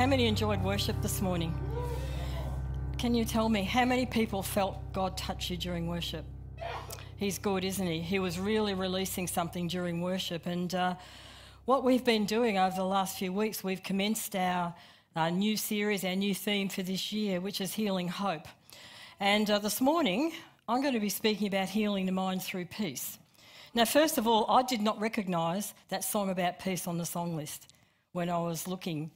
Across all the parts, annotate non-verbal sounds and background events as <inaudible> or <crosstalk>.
How many enjoyed worship this morning? Can you tell me how many people felt God touch you during worship? He's good, isn't he? He was really releasing something during worship. And uh, what we've been doing over the last few weeks, we've commenced our uh, new series, our new theme for this year, which is Healing Hope. And uh, this morning, I'm going to be speaking about healing the mind through peace. Now, first of all, I did not recognise that song about peace on the song list when I was looking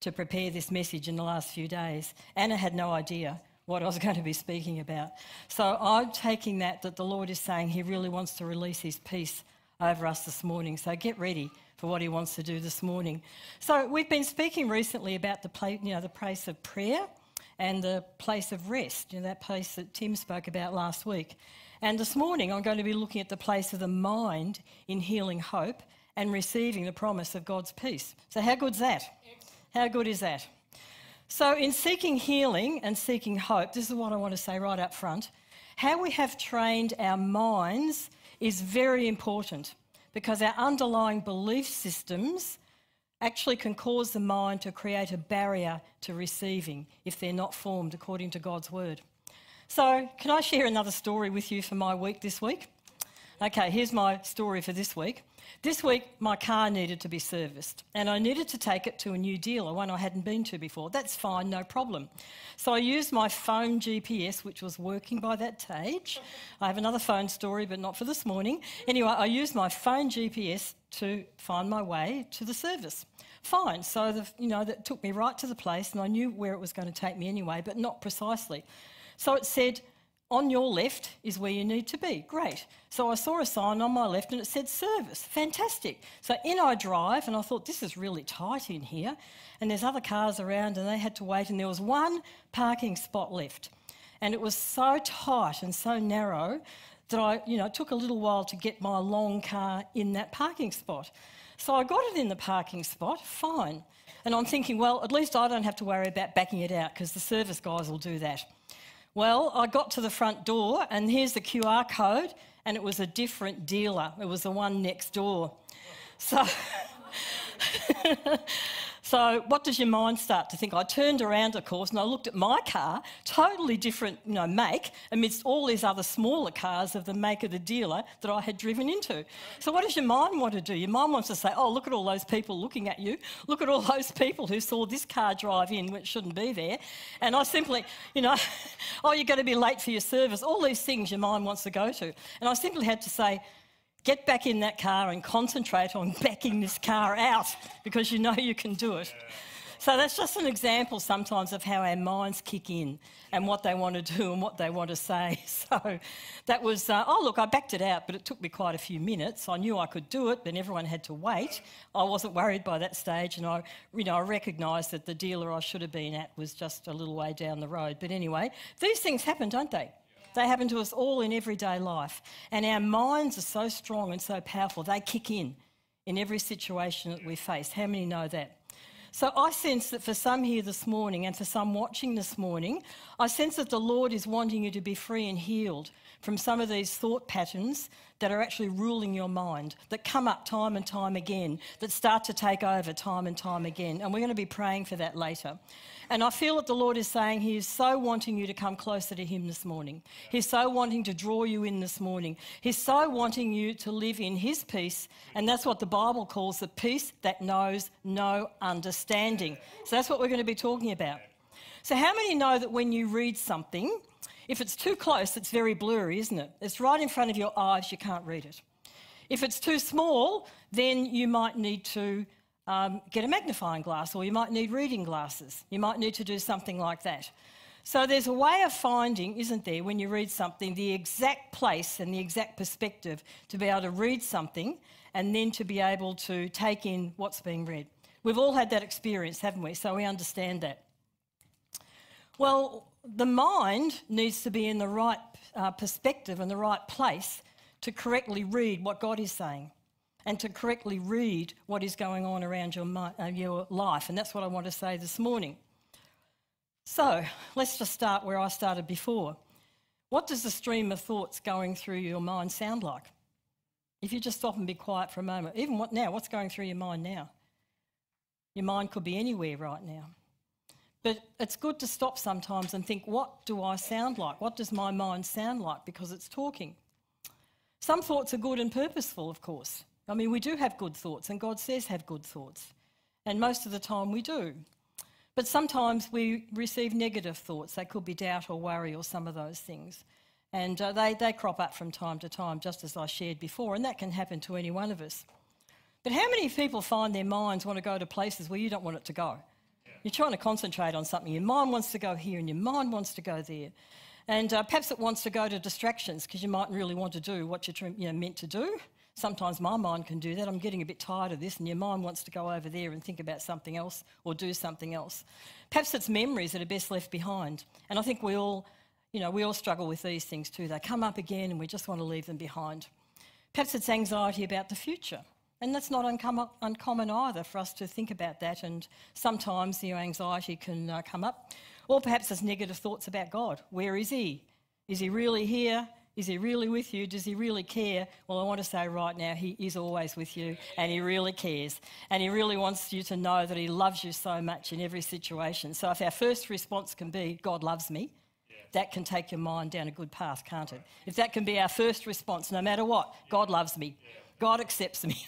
to prepare this message in the last few days. Anna had no idea what I was <laughs> going to be speaking about. So I'm taking that that the Lord is saying He really wants to release His peace over us this morning. So get ready for what He wants to do this morning. So we've been speaking recently about the place, you know, the place of prayer and the place of rest, you know, that place that Tim spoke about last week. And this morning I'm going to be looking at the place of the mind in healing hope and receiving the promise of God's peace. So how good's that? How good is that? So, in seeking healing and seeking hope, this is what I want to say right up front. How we have trained our minds is very important because our underlying belief systems actually can cause the mind to create a barrier to receiving if they're not formed according to God's word. So, can I share another story with you for my week this week? Okay, here's my story for this week. This week, my car needed to be serviced, and I needed to take it to a new dealer, one I hadn't been to before. That's fine, no problem. So I used my phone GPS, which was working by that stage. I have another phone story, but not for this morning. Anyway, I used my phone GPS to find my way to the service. Fine. So, the, you know, that took me right to the place, and I knew where it was going to take me anyway, but not precisely. So it said, on your left is where you need to be. Great. So I saw a sign on my left and it said service. Fantastic. So in I drive and I thought, this is really tight in here. And there's other cars around and they had to wait and there was one parking spot left. And it was so tight and so narrow that I, you know, it took a little while to get my long car in that parking spot. So I got it in the parking spot, fine. And I'm thinking, well, at least I don't have to worry about backing it out because the service guys will do that. Well, I got to the front door, and here's the QR code, and it was a different dealer. It was the one next door. So. <laughs> So, what does your mind start to think? I turned around, of course, and I looked at my car, totally different you know, make, amidst all these other smaller cars of the make of the dealer that I had driven into. So, what does your mind want to do? Your mind wants to say, Oh, look at all those people looking at you. Look at all <laughs> those people who saw this car drive in, which shouldn't be there. And I simply, you know, <laughs> oh, you're going to be late for your service. All these things your mind wants to go to. And I simply had to say, Get back in that car and concentrate on <laughs> backing this car out because you know you can do it. So that's just an example sometimes of how our minds kick in and what they want to do and what they want to say. <laughs> So that was, uh, oh, look, I backed it out, but it took me quite a few minutes. I knew I could do it, but everyone had to wait. I wasn't worried by that stage, and I, you know, I recognised that the dealer I should have been at was just a little way down the road. But anyway, these things happen, don't they? They happen to us all in everyday life. And our minds are so strong and so powerful, they kick in in every situation that we face. How many know that? So I sense that for some here this morning and for some watching this morning, I sense that the Lord is wanting you to be free and healed from some of these thought patterns that are actually ruling your mind, that come up time and time again, that start to take over time and time again. And we're going to be praying for that later. And I feel that the Lord is saying He is so wanting you to come closer to Him this morning. He's so wanting to draw you in this morning. He's so wanting you to live in His peace. And that's what the Bible calls the peace that knows no understanding. So that's what we're going to be talking about. So, how many know that when you read something, if it's too close, it's very blurry, isn't it? It's right in front of your eyes, you can't read it. If it's too small, then you might need to um, get a magnifying glass or you might need reading glasses. You might need to do something like that. So there's a way of finding, isn't there, when you read something, the exact place and the exact perspective to be able to read something and then to be able to take in what's being read. We've all had that experience, haven't we? So we understand that. Well, the mind needs to be in the right uh, perspective and the right place to correctly read what God is saying and to correctly read what is going on around your, uh, your life. And that's what I want to say this morning. So let's just start where I started before. What does the stream of thoughts going through your mind sound like? If you just stop and be quiet for a moment, even what now, what's going through your mind now? Your mind could be anywhere right now. But it's good to stop sometimes and think, what do I sound like? What does my mind sound like? Because it's talking. Some thoughts are good and purposeful, of course. I mean, we do have good thoughts, and God says have good thoughts. And most of the time we do. But sometimes we receive negative thoughts. They could be doubt or worry or some of those things. And uh, they, they crop up from time to time, just as I shared before, and that can happen to any one of us. But how many people find their minds want to go to places where you don't want it to go? You're trying to concentrate on something. Your mind wants to go here and your mind wants to go there. And uh, perhaps it wants to go to distractions because you mightn't really want to do what you're you know, meant to do. Sometimes my mind can do that. I'm getting a bit tired of this, and your mind wants to go over there and think about something else or do something else. Perhaps it's memories that are best left behind. And I think we all, you know, we all struggle with these things too. They come up again and we just want to leave them behind. Perhaps it's anxiety about the future. And that's not uncommon either for us to think about that. And sometimes your anxiety can uh, come up. Or perhaps there's negative thoughts about God. Where is He? Is He really here? Is He really with you? Does He really care? Well, I want to say right now, He is always with you and He really cares. And He really wants you to know that He loves you so much in every situation. So if our first response can be, God loves me, that can take your mind down a good path, can't it? If that can be our first response, no matter what, God loves me. God accepts me.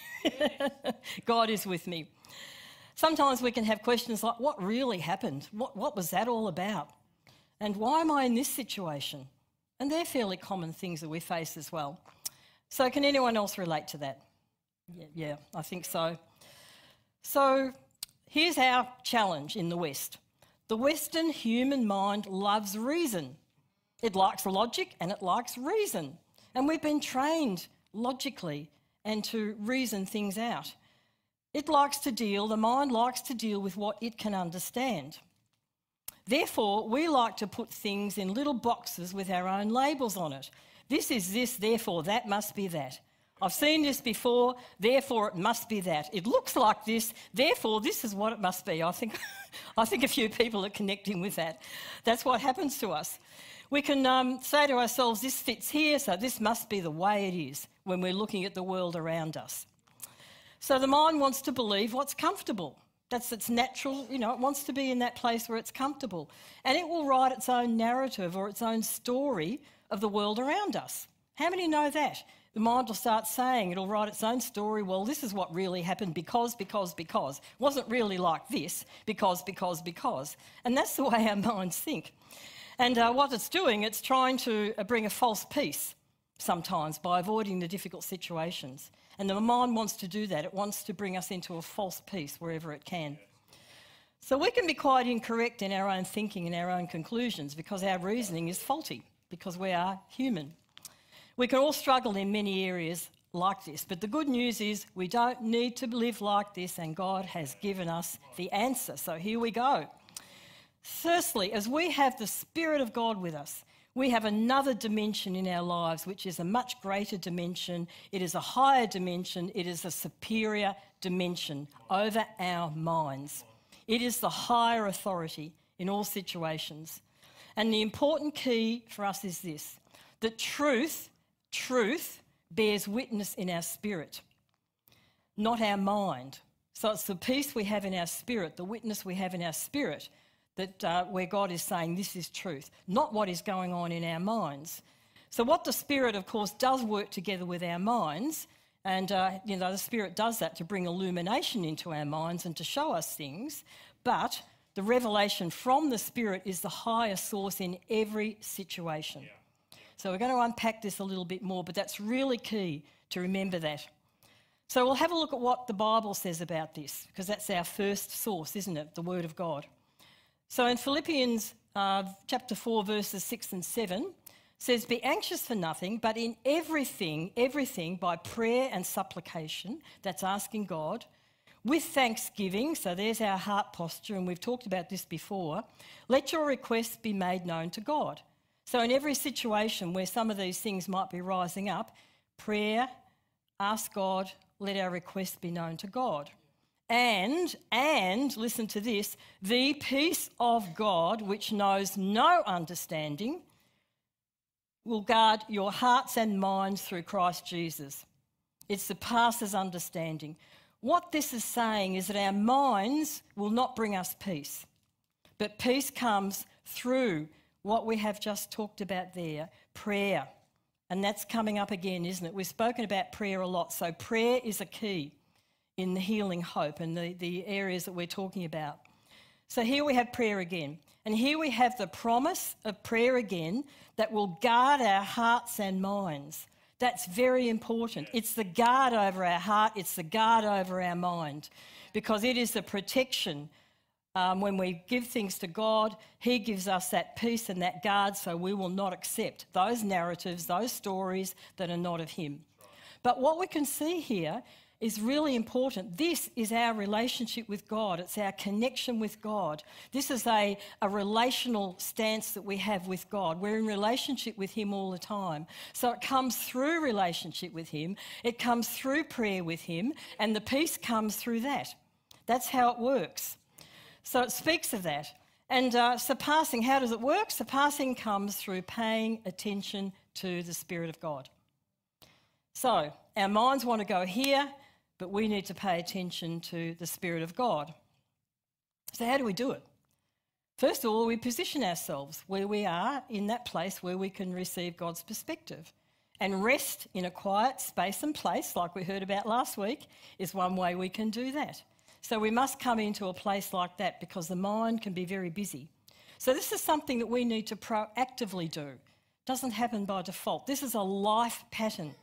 <laughs> God is with me. Sometimes we can have questions like, what really happened? What, what was that all about? And why am I in this situation? And they're fairly common things that we face as well. So, can anyone else relate to that? Yeah, yeah, I think so. So, here's our challenge in the West the Western human mind loves reason. It likes logic and it likes reason. And we've been trained logically and to reason things out. It likes to deal, the mind likes to deal with what it can understand. Therefore, we like to put things in little boxes with our own labels on it. This is this, therefore that must be that. I've seen this before, therefore it must be that. It looks like this, therefore this is what it must be. I think, <laughs> I think a few people are connecting with that. That's what happens to us. We can um, say to ourselves, this fits here, so this must be the way it is when we're looking at the world around us. So the mind wants to believe what's comfortable. That's its natural, you know, it wants to be in that place where it's comfortable. And it will write its own narrative or its own story of the world around us. How many know that? The mind will start saying, it'll write its own story. Well, this is what really happened because, because, because. It wasn't really like this because, because, because. And that's the way our <laughs> minds think. And uh, what it's doing, it's trying to uh, bring a false peace sometimes by avoiding the difficult situations. And the mind wants to do that. It wants to bring us into a false peace wherever it can. So we can be quite incorrect in our own thinking and our own conclusions because our reasoning is faulty, because we are human. We can all struggle in many areas like this, but the good news is we don't need to live like this, and God has given us the answer. So here we go. Firstly, as we have the Spirit of God with us, we have another dimension in our lives, which is a much greater dimension. It is a higher dimension. It is a superior dimension over our minds. It is the higher authority in all situations. And the important key for us is this that truth, truth bears witness in our spirit, not our mind. So it's the peace we have in our spirit, the witness we have in our spirit that uh, where God is saying this is truth, not what is going on in our minds. So, what the Spirit, of course, does work together with our minds, and uh, you know the Spirit does that to bring illumination into our minds and to show us things. But the revelation from the Spirit is the higher source in every situation. Yeah. So we're going to unpack this a little bit more, but that's really key to remember that. So we'll have a look at what the Bible says about this, because that's our first source, isn't it? The Word of God. So in Philippians uh, chapter 4, verses 6 and 7, says, Be anxious for nothing, but in everything, everything by prayer and supplication, that's asking God, with thanksgiving, so there's our heart posture, and we've talked about this before, let your requests be made known to God. So, in every situation where some of these things might be rising up, prayer, ask God, let our requests be known to God. And, and, listen to this, the peace of God, which knows no understanding, will guard your hearts and minds through Christ Jesus. It surpasses understanding. What this is saying is that our minds will not bring us peace, but peace comes through what we have just talked about there prayer. And that's coming up again, isn't it? We've spoken about prayer a lot. So, prayer is a key in the healing hope and the, the areas that we're talking about. So, here we have prayer again. And here we have the promise of prayer again that will guard our hearts and minds. That's very important. It's the guard over our heart, it's the guard over our mind, because it is the protection. Um, when we give things to God, He gives us that peace and that guard so we will not accept those narratives, those stories that are not of Him. But what we can see here is really important. This is our relationship with God, it's our connection with God. This is a, a relational stance that we have with God. We're in relationship with Him all the time. So it comes through relationship with Him, it comes through prayer with Him, and the peace comes through that. That's how it works. So it speaks of that. And uh, surpassing, how does it work? Surpassing comes through paying attention to the Spirit of God. So our minds want to go here, but we need to pay attention to the Spirit of God. So, how do we do it? First of all, we position ourselves where we are in that place where we can receive God's perspective. And rest in a quiet space and place, like we heard about last week, is one way we can do that. So we must come into a place like that because the mind can be very busy. So this is something that we need to proactively do. It doesn't happen by default. This is a life pattern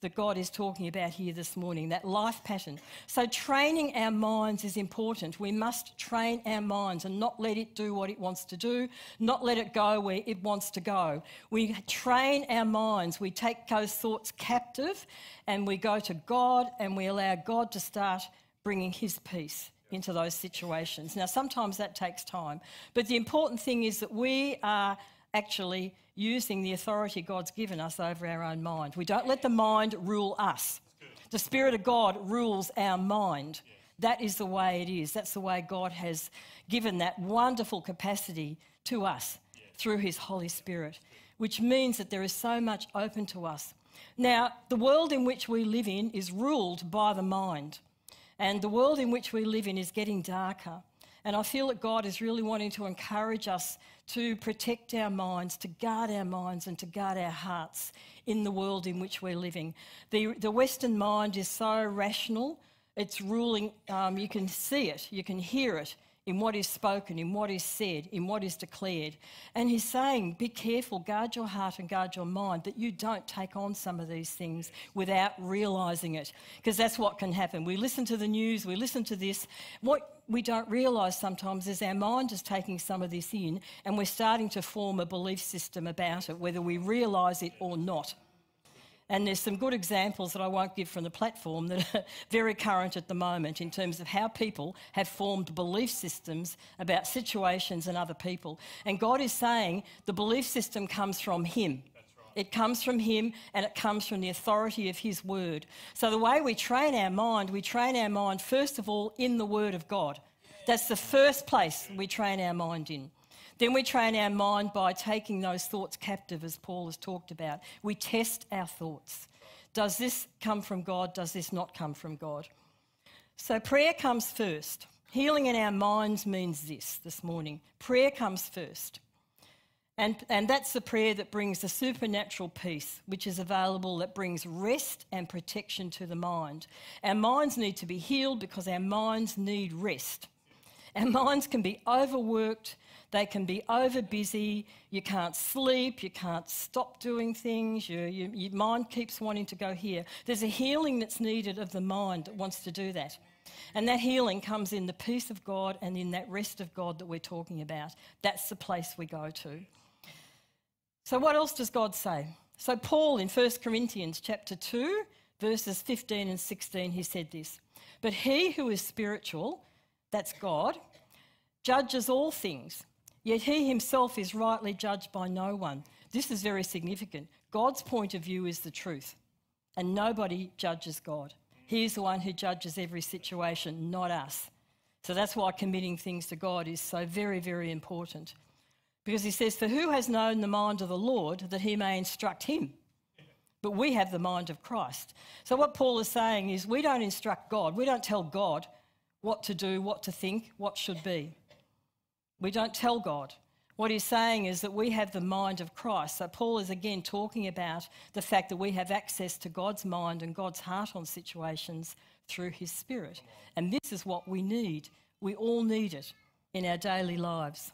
that God is talking about here this morning, that life pattern. So, training our minds is important. We must train our minds and not let it do what it wants to do, not let it go where it wants to go. We train our minds, we take those thoughts captive, and we go to God and we allow God to start bringing His peace into those situations. Now, sometimes that takes time, but the important thing is that we are actually using the authority God's given us over our own mind. We don't let the mind rule us. The Spirit of God rules our mind. That is the way it is. That's the way God has given that wonderful capacity to us through His Holy Spirit, which means that there is so much open to us. Now, the world in which we live in is ruled by the mind, and the world in which we live in is getting darker. And I feel that God is really wanting to encourage us to protect our minds, to guard our minds, and to guard our hearts in the world in which we're living. The, the Western mind is so rational, it's ruling, um, you can see it, you can hear it in what is spoken, in what is said, in what is declared. And he's saying, be careful, guard your heart and guard your mind that you don't take on some of these things without realizing it. Because that's what can happen. We listen to the news, we listen to this. What we don't realize sometimes is our mind is taking some of this in and we're starting to form a belief system about it, whether we realize it or not. And there's some good examples that I won't give from the platform that are <laughs> very current at the moment in terms of how people have formed belief systems about situations and other people. And God is saying the belief system comes from Him. It comes from Him and it comes from the authority of His Word. So, the way we train our mind, we train our mind first of all in the Word of God. That's the first place we train our mind in. Then we train our mind by taking those thoughts captive, as Paul has talked about. We test our thoughts. Does this come from God? Does this not come from God? So prayer comes first. Healing in our minds means this this morning. Prayer comes first. And, and that's the prayer that brings the supernatural peace, which is available, that brings rest and protection to the mind. Our minds need to be healed because our minds need rest. Our minds can be overworked, they can be over busy, you can't sleep, you can't stop doing things, you, you, your mind keeps wanting to go here. There's a healing that's needed of the mind that wants to do that. And that healing comes in the peace of God and in that rest of God that we're talking about. That's the place we go to. So, what else does God say? So, Paul in 1 Corinthians chapter 2, verses 15 and 16, he said this But he who is spiritual, that's God, judges all things Yet he himself is rightly judged by no one. This is very significant. God's point of view is the truth, and nobody judges God. He is the one who judges every situation, not us. So that's why committing things to God is so very, very important. Because he says, For who has known the mind of the Lord that he may instruct him? but we have the mind of Christ. So, what Paul is saying is we don't instruct God, we don't tell God what to do, what to think, what should be. We don't tell God. What he's saying is that we have the mind of Christ. So, Paul is again talking about the fact that we have access to God's mind and God's heart on situations through his Spirit. And this is what we need. We all need it in our daily lives.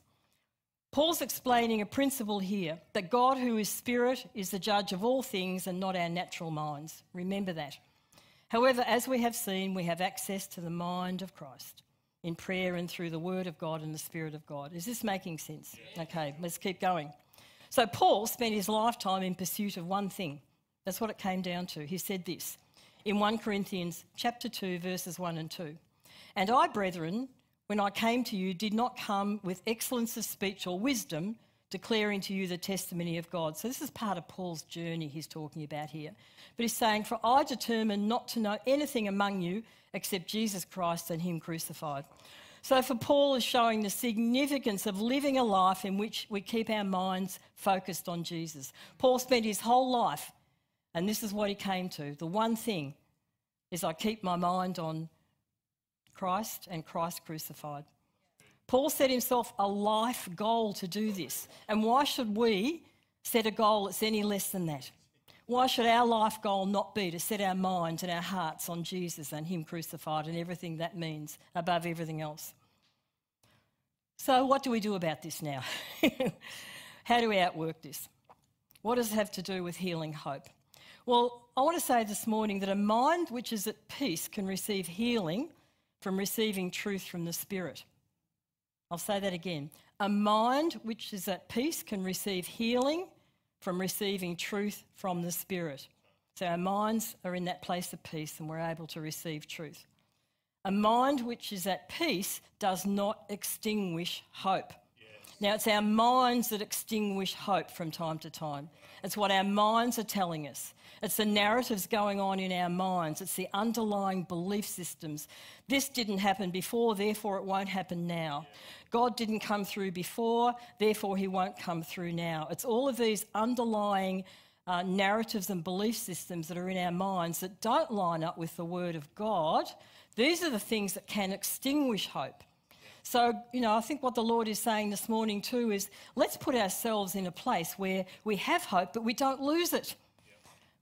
Paul's explaining a principle here that God, who is Spirit, is the judge of all things and not our natural minds. Remember that. However, as we have seen, we have access to the mind of Christ in prayer and through the Word of God and the Spirit of God. Is this making sense? Okay, let's keep going. So, Paul spent his lifetime in pursuit of one thing. That's what it came down to. He said this in 1 Corinthians chapter 2 verses 1 and 2. And I, brethren, when I came to you, did not come with excellence of speech or wisdom, declaring to you the testimony of God. So, this is part of Paul's journey he's talking about here. But he's saying, For I determined not to know anything among you except Jesus Christ and Him crucified. So, for Paul, is showing the significance of living a life in which we keep our minds focused on Jesus. Paul spent his whole life, and this is what he came to the one thing is I keep my mind on Christ and Christ crucified. Paul set himself a life goal to do this. And why should we set a goal that's any less than that? Why should our life goal not be to set our minds and our hearts on Jesus and Him crucified and everything that means above everything else? So, what do we do about this now? <laughs> How do we outwork this? What does it have to do with healing hope? Well, I want to say this morning that a mind which is at peace can receive healing from receiving truth from the Spirit. I'll say that again. A mind which is at peace can receive healing from receiving truth from the Spirit. So our minds are in that place of peace and we're able to receive truth. A mind which is at peace does not extinguish hope. Now, it's our minds that extinguish hope from time to time. It's what our minds are telling us. It's the narratives going on in our minds. It's the underlying belief systems. This didn't happen before, therefore it won't happen now. God didn't come through before, therefore he won't come through now. It's all of these underlying uh, narratives and belief systems that are in our minds that don't line up with the Word of God. These are the things that can extinguish hope. So, you know, I think what the Lord is saying this morning too is let's put ourselves in a place where we have hope, but we don't lose it.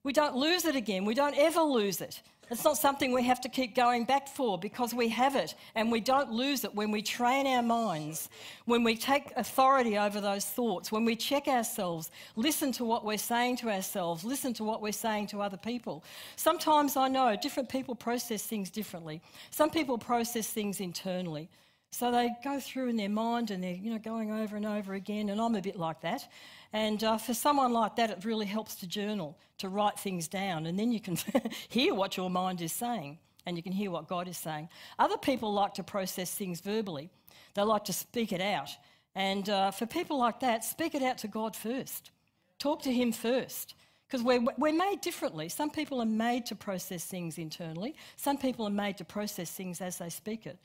We don't lose it again. We don't ever lose it. It's not something we have to keep going back for because we have it and we don't lose it when we train our minds, when we take authority over those thoughts, when we check ourselves, listen to what we're saying to ourselves, listen to what we're saying to other people. Sometimes I know different people process things differently. Some people process things internally. So they go through in their mind and they're you know going over and over again, and I'm a bit like that. And uh, for someone like that, it really helps to journal, to write things down, and then you can <laughs> hear what your mind is saying and you can hear what God is saying. Other people like to process things verbally, they like to speak it out. And uh, for people like that, speak it out to God first, talk to Him first. Because we're, we're made differently. Some people are made to process things internally, some people are made to process things as they speak it.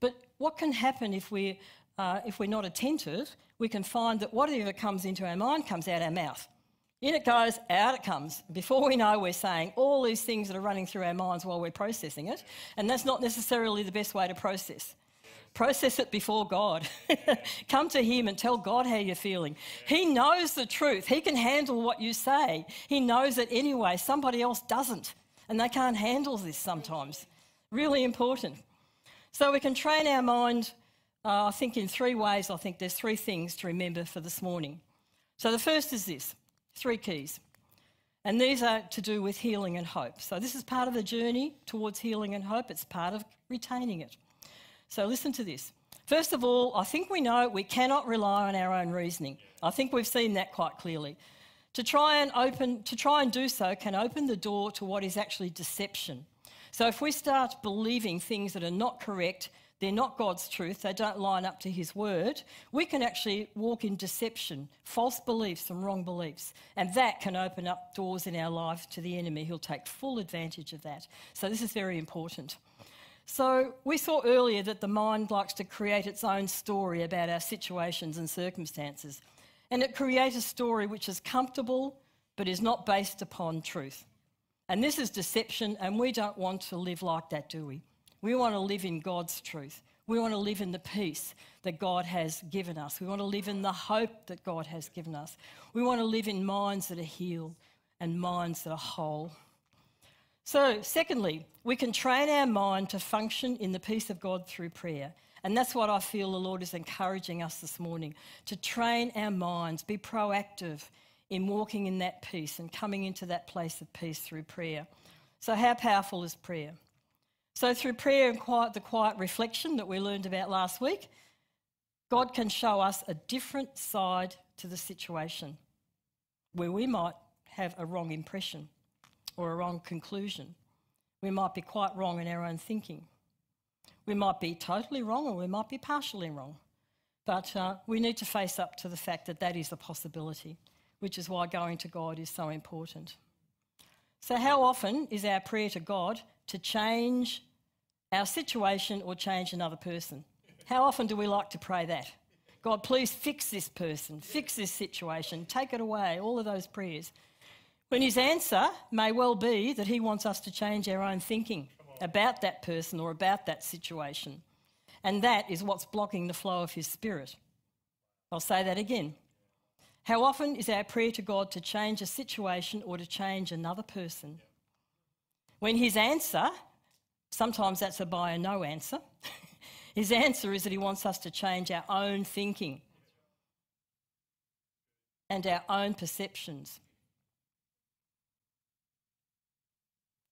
But what can happen if we uh, if we're not attentive, we can find that whatever comes into our mind comes out our mouth. In it goes, out it comes. Before we know, we're saying all these things that are running through our minds while we're processing it, and that's not necessarily the best way to process. Process it before God. <laughs> Come to Him and tell God how you're feeling. He knows the truth. He can handle what you say. He knows it anyway. Somebody else doesn't, and they can't handle this sometimes. Really important. So we can train our mind uh, I think in three ways, I think there's three things to remember for this morning. So the first is this three keys. And these are to do with healing and hope. So this is part of the journey towards healing and hope, it's part of retaining it. So listen to this. First of all, I think we know we cannot rely on our own reasoning. I think we've seen that quite clearly. To try and open to try and do so can open the door to what is actually deception. So if we start believing things that are not correct, they're not God's truth, they don't line up to His word, we can actually walk in deception, false beliefs, and wrong beliefs. And that can open up doors in our life to the enemy. He'll take full advantage of that. So, this is very important. So, we saw earlier that the mind likes to create its own story about our situations and circumstances. And it creates a story which is comfortable, but is not based upon truth. And this is deception, and we don't want to live like that, do we? We want to live in God's truth. We want to live in the peace that God has given us. We want to live in the hope that God has given us. We want to live in minds that are healed and minds that are whole. So, secondly, we can train our mind to function in the peace of God through prayer. And that's what I feel the Lord is encouraging us this morning to train our minds, be proactive in walking in that peace and coming into that place of peace through prayer. So, how powerful is prayer? So, through prayer and quiet, the quiet reflection that we learned about last week, God can show us a different side to the situation where we might have a wrong impression or a wrong conclusion. We might be quite wrong in our own thinking. We might be totally wrong or we might be partially wrong. But uh, we need to face up to the fact that that is a possibility, which is why going to God is so important. So, how often is our prayer to God to change our situation or change another person? How often do we like to pray that? God, please fix this person, fix this situation, take it away, all of those prayers. When his answer may well be that he wants us to change our own thinking about that person or about that situation. And that is what's blocking the flow of his spirit. I'll say that again. How often is our prayer to God to change a situation or to change another person? When his answer, sometimes that's a by a no answer, <laughs> his answer is that he wants us to change our own thinking and our own perceptions.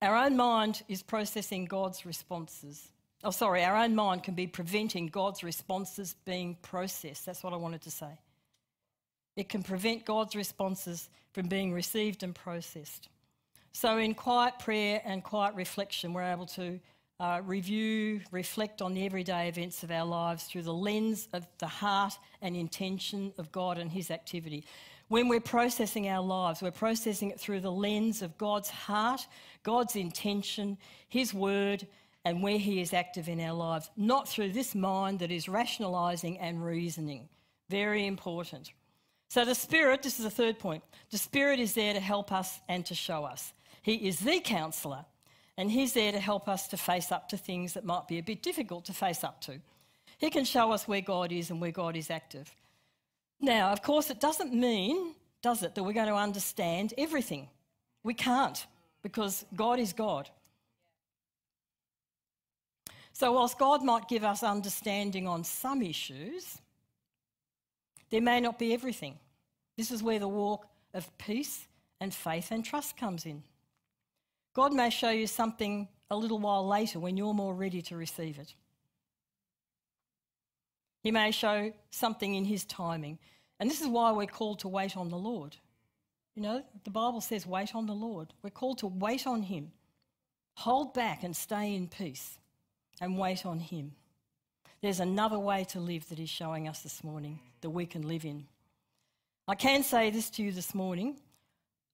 Our own mind is processing God's responses. Oh, sorry, our own mind can be preventing God's responses being processed. That's what I wanted to say. It can prevent God's responses from being received and processed. So, in quiet prayer and quiet reflection, we're able to uh, review, reflect on the everyday events of our lives through the lens of the heart and intention of God and His activity. When we're processing our lives, we're processing it through the lens of God's heart, God's intention, His word, and where He is active in our lives, not through this mind that is rationalising and reasoning. Very important. So, the Spirit, this is the third point, the Spirit is there to help us and to show us. He is the counsellor, and He's there to help us to face up to things that might be a bit difficult to face up to. He can show us where God is and where God is active. Now, of course, it doesn't mean, does it, that we're going to understand everything. We can't, because God is God. So, whilst God might give us understanding on some issues, there may not be everything. This is where the walk of peace and faith and trust comes in. God may show you something a little while later when you're more ready to receive it. He may show something in His timing. And this is why we're called to wait on the Lord. You know, the Bible says, wait on the Lord. We're called to wait on Him, hold back and stay in peace, and wait on Him. There's another way to live that He's showing us this morning that we can live in. I can say this to you this morning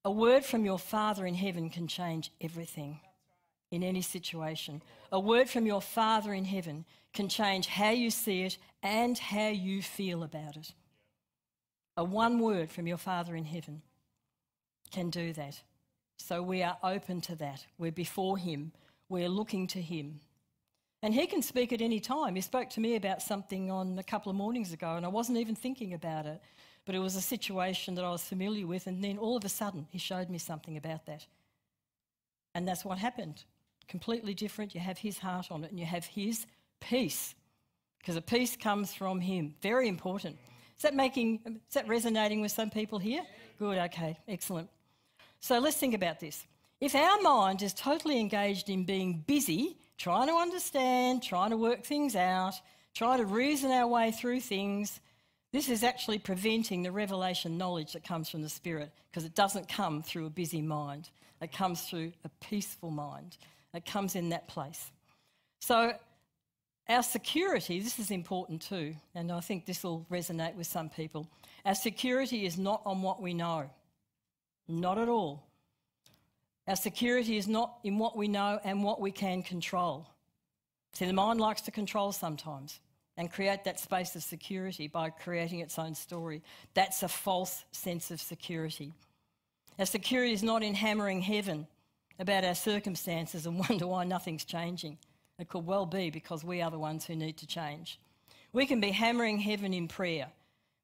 a word from your Father in heaven can change everything in any situation. A word from your Father in heaven can change how you see it and how you feel about it. A one word from your Father in heaven can do that. So we are open to that. We're before Him, we're looking to Him. And He can speak at any time. He spoke to me about something on a couple of mornings ago, and I wasn't even thinking about it. But it was a situation that I was familiar with, and then all of a sudden, He showed me something about that. And that's what happened completely different. You have his heart on it and you have his peace because a peace comes from him. Very important. Is that making, is that resonating with some people here? Good, okay, excellent. So let's think about this. If our mind is totally engaged in being busy, trying to understand, trying to work things out, trying to reason our way through things, this is actually preventing the revelation knowledge that comes from the Spirit because it doesn't come through a busy mind. It comes through a peaceful mind. It comes in that place. So, our security, this is important too, and I think this will resonate with some people. Our security is not on what we know, not at all. Our security is not in what we know and what we can control. See, the mind likes to control sometimes and create that space of security by creating its own story. That's a false sense of security. Our security is not in hammering heaven about our circumstances and <laughs> wonder why nothing's changing. It could well be because we are the ones who need to change. We can be hammering heaven in prayer,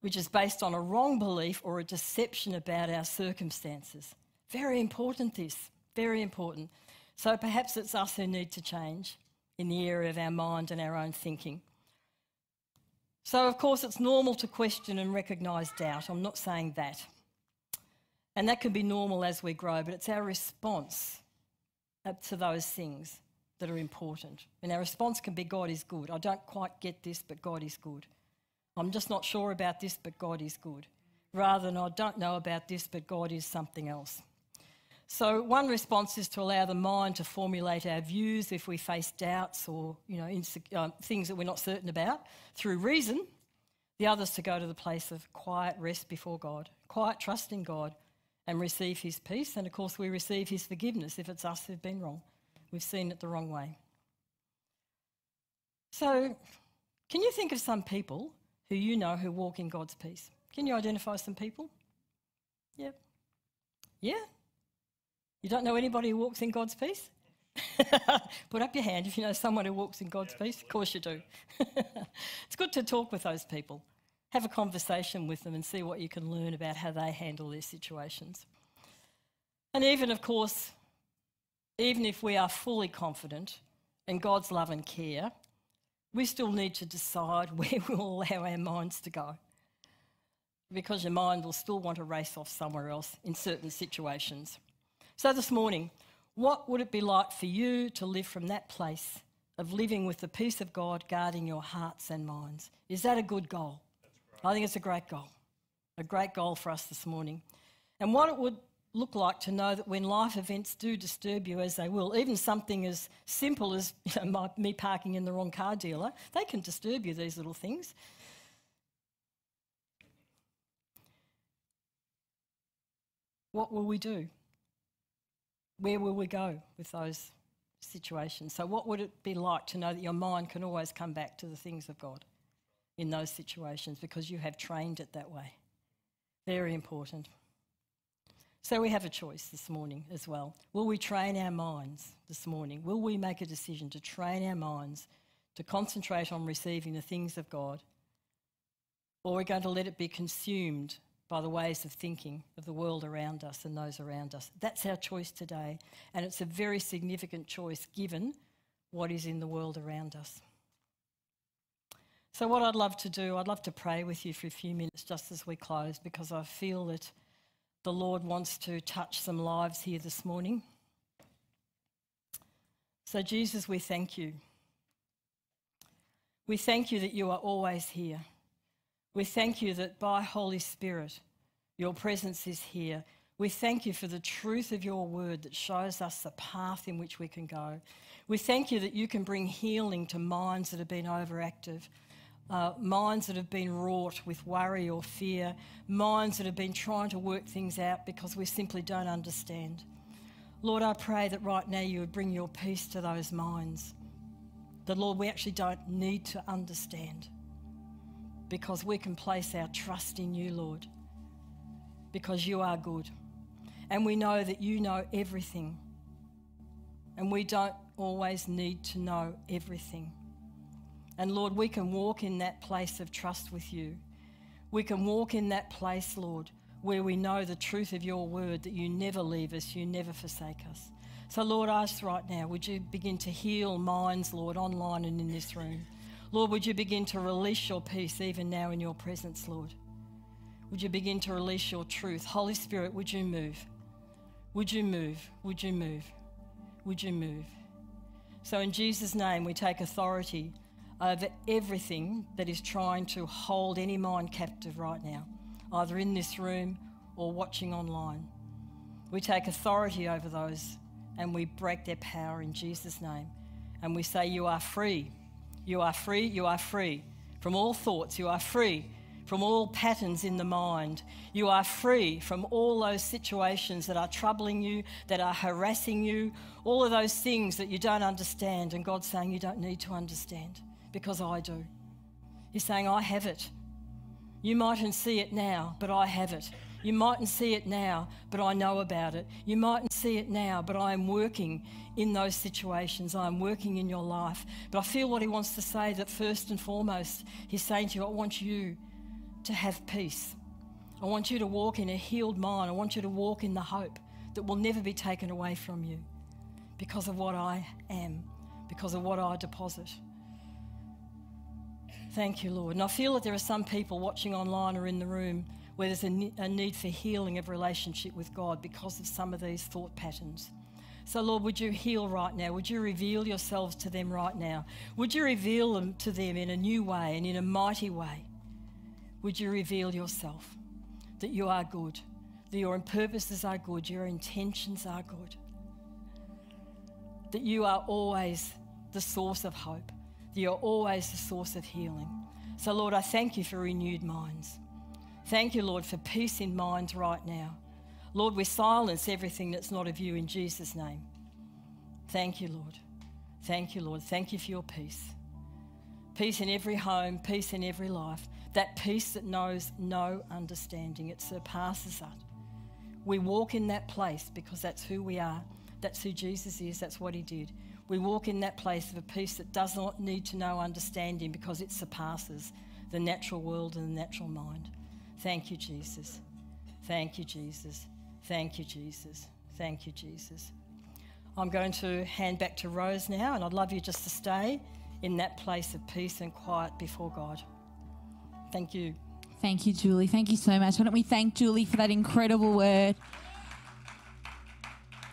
which is based on a wrong belief or a deception about our circumstances. Very important, this. Very important. So perhaps it's us who need to change in the area of our mind and our own thinking. So, of course, it's normal to question and recognise doubt. I'm not saying that. And that can be normal as we grow, but it's our response uh, to those things that are important. And our response can be God is good. I don't quite get this, but God is good. I'm just not sure about this, but God is good. Rather than I don't know about this, but God is something else. So one response is to allow the mind to formulate our views if we face doubts or you know uh, things that we're not certain about through reason. The other is to go to the place of quiet rest before God, quiet trust in God, and receive His peace. And of course, we receive His forgiveness if it's us who've been wrong. We've seen it the wrong way. So, can you think of some people who you know who walk in God's peace? Can you identify some people? Yep. Yeah? You don't know anybody who walks in God's peace? <laughs> Put up your hand if you know someone who walks in God's peace. Of course you do. <laughs> it's good to talk with those people have a conversation with them and see what you can learn about how they handle their situations. And even, of course, even if we are fully confident in God's love and care, we still need to decide <laughs> where we'll allow our minds to go. Because your mind will still want to race off somewhere else in certain situations. So, this morning, what would it be like for you to live from that place of living with the peace of God guarding your hearts and minds? Is that a good goal? I think it's a great goal, a great goal for us this morning. And what it would look like to know that when life events do disturb you, as they will, even something as simple as <laughs> you know, my, me parking in the wrong car dealer, they can disturb you, these little things. What will we do? Where will we go with those situations? So, what would it be like to know that your mind can always come back to the things of God? in those situations because you have trained it that way. Very important. So we have a choice this morning as well. Will we train our minds this morning? Will we make a decision to train our minds to concentrate on receiving the things of God? Or are we going to let it be consumed by the ways of thinking of the world around us and those around us? That's our choice today. And it's a very significant choice given what is in the world around us. So, what I'd love to do, I'd love to pray with you for a few minutes just as we close because I feel that the Lord wants to touch some lives here this morning. So, Jesus, we thank you. We thank you that you are always here. We thank you that by Holy Spirit, your presence is here. We thank you for the truth of your word that shows us the path in which we can go. We thank you that you can bring healing to minds that have been overactive uh, minds that have been wrought with worry or fear, minds that have been trying to work things out because we simply don't understand. Lord, I pray that right now you would bring your peace to those minds. That, Lord, we actually don't need to understand because we can place our trust in you, Lord, because you are good. And we know that you know everything. And we don't always need to know everything. And Lord, we can walk in that place of trust with you. We can walk in that place, Lord, where we know the truth of your word that you never leave us, you never forsake us. So, Lord, I ask right now, would you begin to heal minds, Lord, online and in this room? Lord, would you begin to release your peace even now in your presence, Lord? Would you begin to release your truth? Holy Spirit, would you move? Would you move? Would you move? Would you move? So, in Jesus' name, we take authority over everything that is trying to hold any mind captive right now, either in this room or watching online. We take authority over those and we break their power in Jesus' name. And we say, You are free. You are free. You are free from all thoughts. You are free from all patterns in the mind. You are free from all those situations that are troubling you, that are harassing you, all of those things that you don't understand. And God's saying you don't need to understand because I do. He's saying, I have it. You mightn't see it now, but I have it. You mightn't see it now, but I know about it. You mightn't see it now, but I am working in those situations. I am working in your life. But I feel what he wants to say that first and foremost, he's saying to you, I want you to have peace. I want you to walk in a healed mind. I want you to walk in the hope that will never be taken away from you because of what I am, because of what I deposit. Thank you, Lord. And I feel that there are some people watching online or in the room where there's a, a need for healing of relationship with God because of some of these thought patterns. So, Lord, would you heal right now? Would you reveal yourselves to them right now? Would you reveal them to them in a new way and in a mighty way? Would you reveal yourself that you are good, that your purposes are good, your intentions are good, that you are always the source of hope, that you're always the source of healing. So, Lord, I thank you for renewed minds. Thank you, Lord, for peace in minds right now. Lord, we silence everything that's not of you in Jesus' name. Thank you, Lord. Thank you, Lord. Thank you for your peace. Peace in every home, peace in every life. That peace that knows no understanding, it surpasses that. We walk in that place because that's who we are. That's who Jesus is. That's what he did. We walk in that place of a peace that does not need to know understanding because it surpasses the natural world and the natural mind. Thank you, Jesus. Thank you, Jesus. Thank you, Jesus. Thank you, Jesus. I'm going to hand back to Rose now, and I'd love you just to stay in that place of peace and quiet before God. Thank you. Thank you, Julie. Thank you so much. Why don't we thank Julie for that incredible word?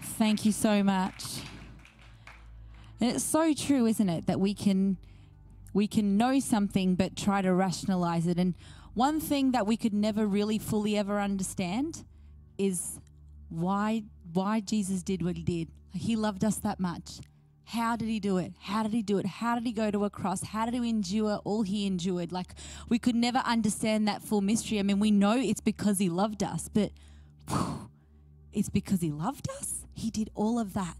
Thank you so much. And it's so true, isn't it, that we can we can know something but try to rationalize it and one thing that we could never really fully ever understand is why why Jesus did what he did. He loved us that much. How did he do it? How did he do it? How did he go to a cross? How did he endure all he endured? Like we could never understand that full mystery. I mean, we know it's because he loved us, but whew, it's because he loved us. He did all of that.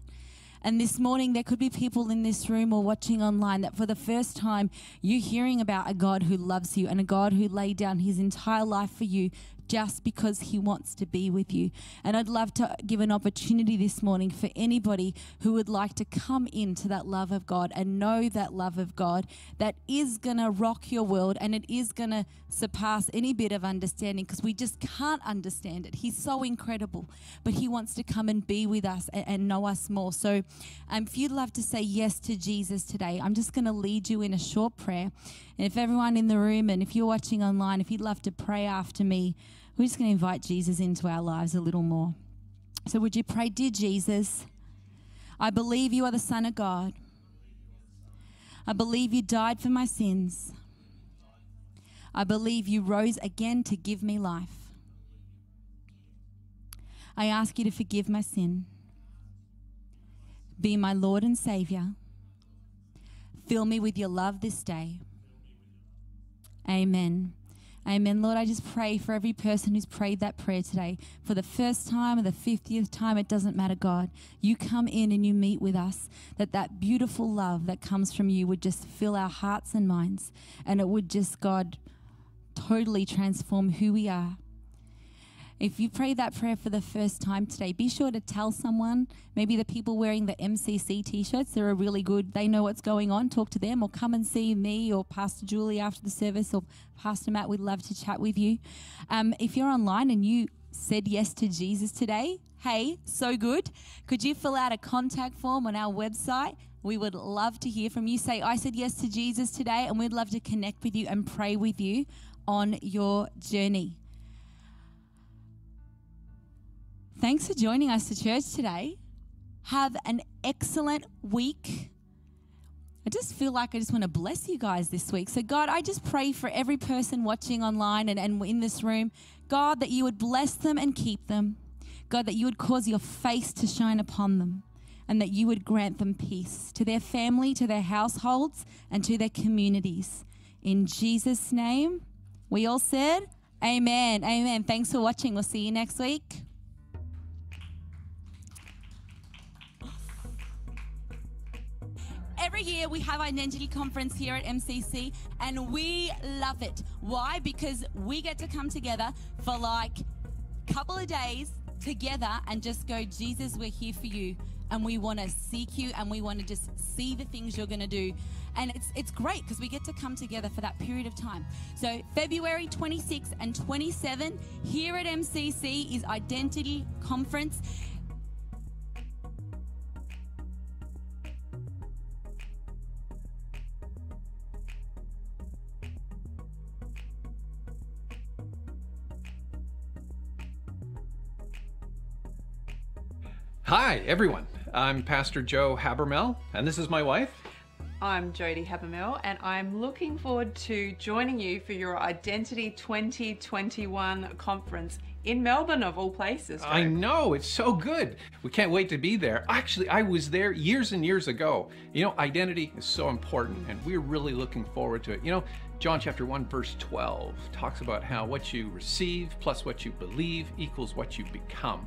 And this morning, there could be people in this room or watching online that for the first time, you're hearing about a God who loves you and a God who laid down his entire life for you just because He wants to be with you. And I'd love to give an opportunity this morning for anybody who would like to come into that love of God and know that love of God that is going to rock your world and it is going to surpass any bit of understanding because we just can't understand it. He's so incredible, but He wants to come and be with us and, and know us more. So um, if you'd love to say yes to Jesus today, I'm just going to lead you in a short prayer. And if everyone in the room and if you're watching online, if you'd love to pray after me, we're just going to invite Jesus into our lives a little more. So, would you pray, Dear Jesus, I believe you are the Son of God. I believe you died for my sins. I believe you rose again to give me life. I ask you to forgive my sin. Be my Lord and Savior. Fill me with your love this day. Amen. Amen. Lord, I just pray for every person who's prayed that prayer today for the first time or the 50th time. It doesn't matter, God. You come in and you meet with us, that that beautiful love that comes from you would just fill our hearts and minds, and it would just, God, totally transform who we are. If you pray that prayer for the first time today, be sure to tell someone, maybe the people wearing the MCC t shirts, they're a really good, they know what's going on. Talk to them or come and see me or Pastor Julie after the service or Pastor Matt. We'd love to chat with you. Um, if you're online and you said yes to Jesus today, hey, so good. Could you fill out a contact form on our website? We would love to hear from you. Say, I said yes to Jesus today, and we'd love to connect with you and pray with you on your journey. Thanks for joining us to church today. Have an excellent week. I just feel like I just want to bless you guys this week. So, God, I just pray for every person watching online and, and in this room, God, that you would bless them and keep them. God, that you would cause your face to shine upon them and that you would grant them peace to their family, to their households, and to their communities. In Jesus' name, we all said, Amen. Amen. Thanks for watching. We'll see you next week. Year we have identity conference here at MCC and we love it. Why? Because we get to come together for like a couple of days together and just go, Jesus, we're here for you. And we want to seek you and we want to just see the things you're going to do. And it's, it's great because we get to come together for that period of time. So, February 26 and 27 here at MCC is Identity Conference. Hi, everyone. I'm Pastor Joe Habermel, and this is my wife. I'm Jody Habermel, and I'm looking forward to joining you for your Identity 2021 conference in Melbourne, of all places. Joe. I know, it's so good. We can't wait to be there. Actually, I was there years and years ago. You know, identity is so important, and we're really looking forward to it. You know, John chapter 1, verse 12 talks about how what you receive plus what you believe equals what you become.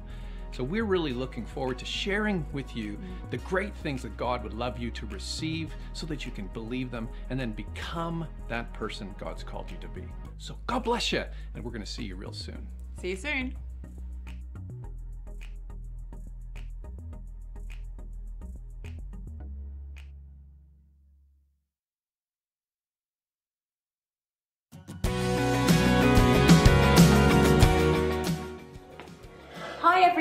So we're really looking forward to sharing with you the great things that God would love you to receive so that you can believe them and then become that person God's called you to be. So God bless you, and we're going to see you real soon. See you soon.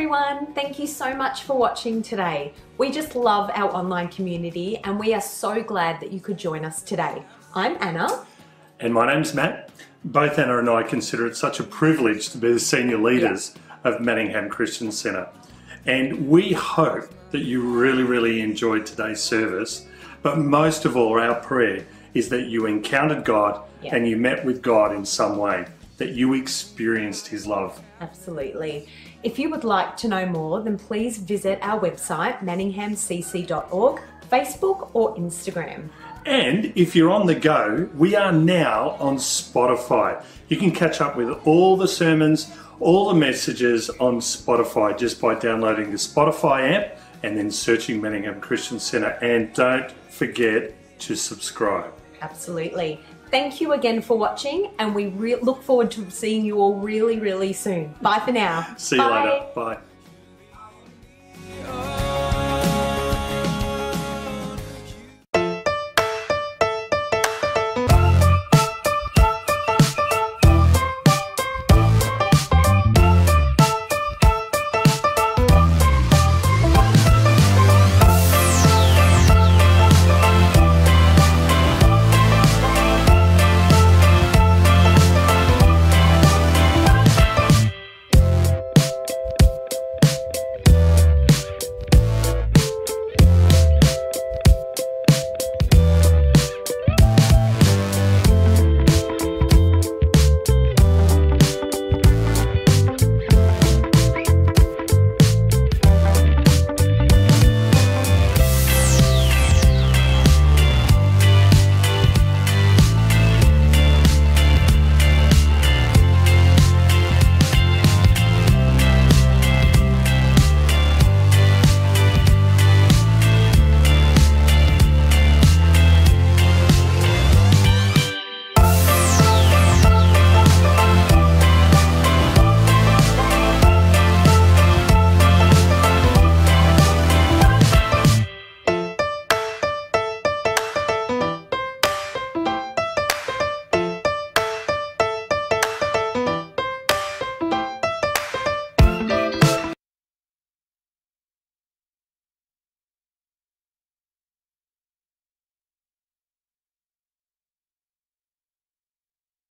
Everyone, thank you so much for watching today. We just love our online community and we are so glad that you could join us today. I'm Anna. And my name's Matt. Both Anna and I consider it such a privilege to be the senior leaders of Manningham Christian Centre. And we hope that you really, really enjoyed today's service. But most of all, our prayer is that you encountered God Yeah. and you met with God in some way, that you experienced His love. Absolutely. If you would like to know more, then please visit our website, manninghamcc.org, Facebook, or Instagram. And if you're on the go, we are now on Spotify. You can catch up with all the sermons, all the messages on Spotify just by downloading the Spotify app and then searching Manningham Christian Centre. And don't forget to subscribe. Absolutely. Thank you again for watching, and we re- look forward to seeing you all really, really soon. Bye for now. See Bye. you later. Bye.